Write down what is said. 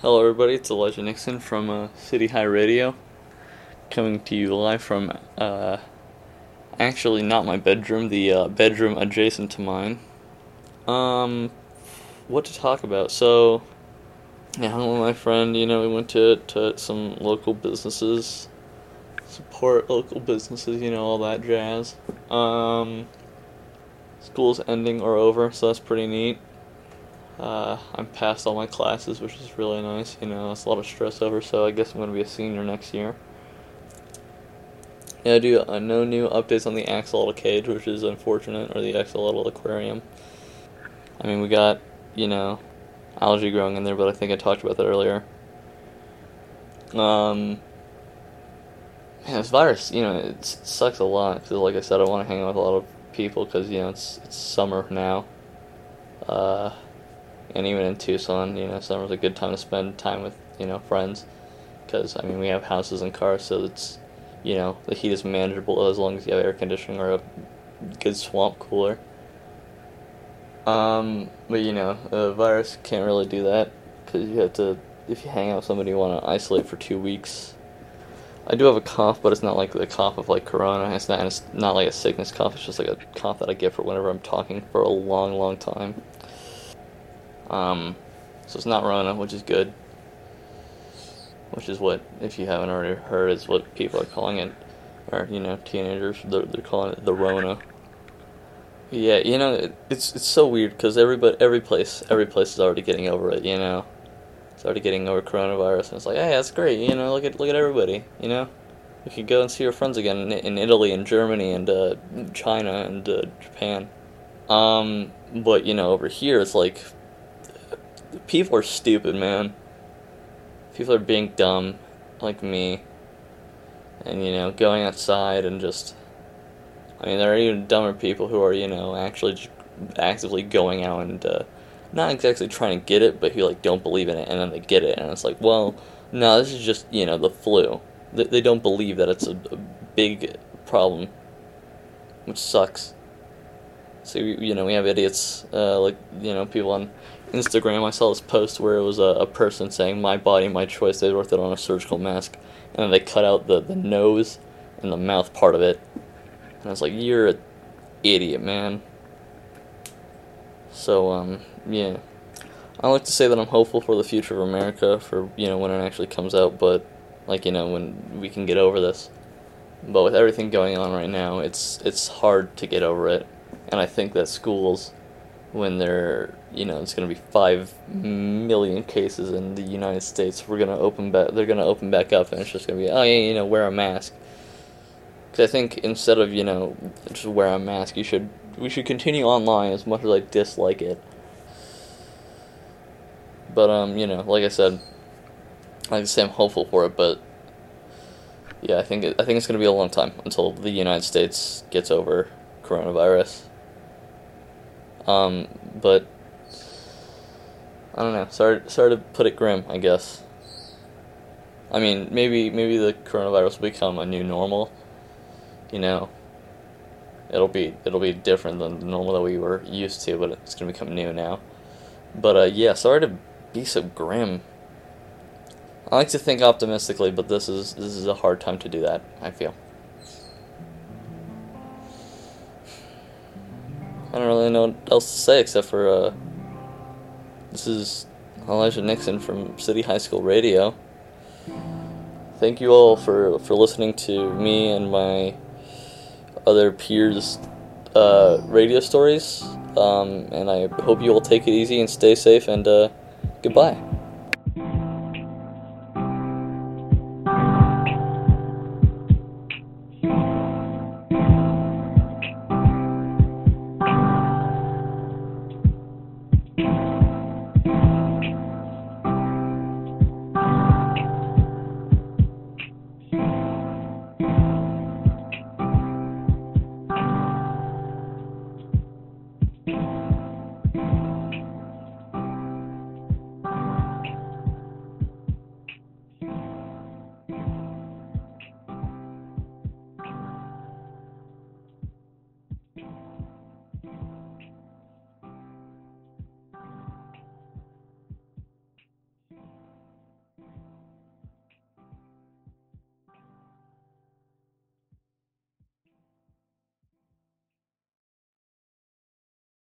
Hello, everybody. It's Elijah Nixon from uh, City High Radio, coming to you live from uh, actually not my bedroom, the uh, bedroom adjacent to mine. Um, what to talk about? So, yeah, hung with my friend. You know, we went to to some local businesses, support local businesses. You know, all that jazz. Um, school's ending or over, so that's pretty neat. Uh, I'm past all my classes, which is really nice. You know, it's a lot of stress over, so I guess I'm going to be a senior next year. Yeah, I do uh, no new updates on the axolotl cage, which is unfortunate, or the axolotl aquarium. I mean, we got, you know, algae growing in there, but I think I talked about that earlier. Um, man, this virus, you know, it sucks a lot, because like I said, I want to hang out with a lot of people, because, you know, it's, it's summer now. Uh, and even in Tucson, you know, summer's a good time to spend time with you know friends, because I mean we have houses and cars, so it's you know the heat is manageable as long as you have air conditioning or a good swamp cooler. Um, but you know, a virus can't really do that because you have to if you hang out with somebody you want to isolate for two weeks. I do have a cough, but it's not like the cough of like corona. It's not. It's not like a sickness cough. It's just like a cough that I get for whenever I'm talking for a long, long time. Um, so it's not Rona, which is good. Which is what, if you haven't already heard, is what people are calling it. Or, you know, teenagers, they're, they're calling it the Rona. Yeah, you know, it, it's it's so weird because everybody, every place, every place is already getting over it. You know, it's already getting over coronavirus, and it's like, hey, that's great. You know, look at look at everybody. You know, you can go and see your friends again in, in Italy and Germany and uh, China and uh, Japan. Um, but you know, over here it's like people are stupid, man. People are being dumb, like me. And, you know, going outside and just. I mean, there are even dumber people who are, you know, actually actively going out and, uh, not exactly trying to get it, but who, like, don't believe in it, and then they get it, and it's like, well, no, this is just, you know, the flu. They, don't believe that it's a, a big problem, which sucks. So, you know, we have idiots, uh, like, you know, people on Instagram, I saw this post where it was a, a person saying, My body, my choice. They wrote it on a surgical mask. And then they cut out the, the nose and the mouth part of it. And I was like, You're an idiot, man. So, um, yeah. I like to say that I'm hopeful for the future of America for, you know, when it actually comes out, but, like, you know, when we can get over this. But with everything going on right now, it's it's hard to get over it. And I think that schools when they're you know it's going to be five million cases in the United States. We're going to open back. They're going to open back up, and it's just going to be oh yeah, you know, wear a mask. Because I think instead of you know just wear a mask, you should we should continue online as much as I dislike it. But um, you know, like I said, like I say, I'm hopeful for it, but yeah, I think it, I think it's going to be a long time until the United States gets over coronavirus. Um, but I don't know. Sorry, sorry to put it grim. I guess. I mean, maybe maybe the coronavirus will become a new normal. You know, it'll be it'll be different than the normal that we were used to, but it's gonna become new now. But uh, yeah, sorry to be so grim. I like to think optimistically, but this is this is a hard time to do that. I feel. I don't really know what else to say except for uh, this is Elijah Nixon from City High School Radio. Thank you all for for listening to me and my other peers' uh, radio stories. Um, and I hope you all take it easy and stay safe. And uh, goodbye.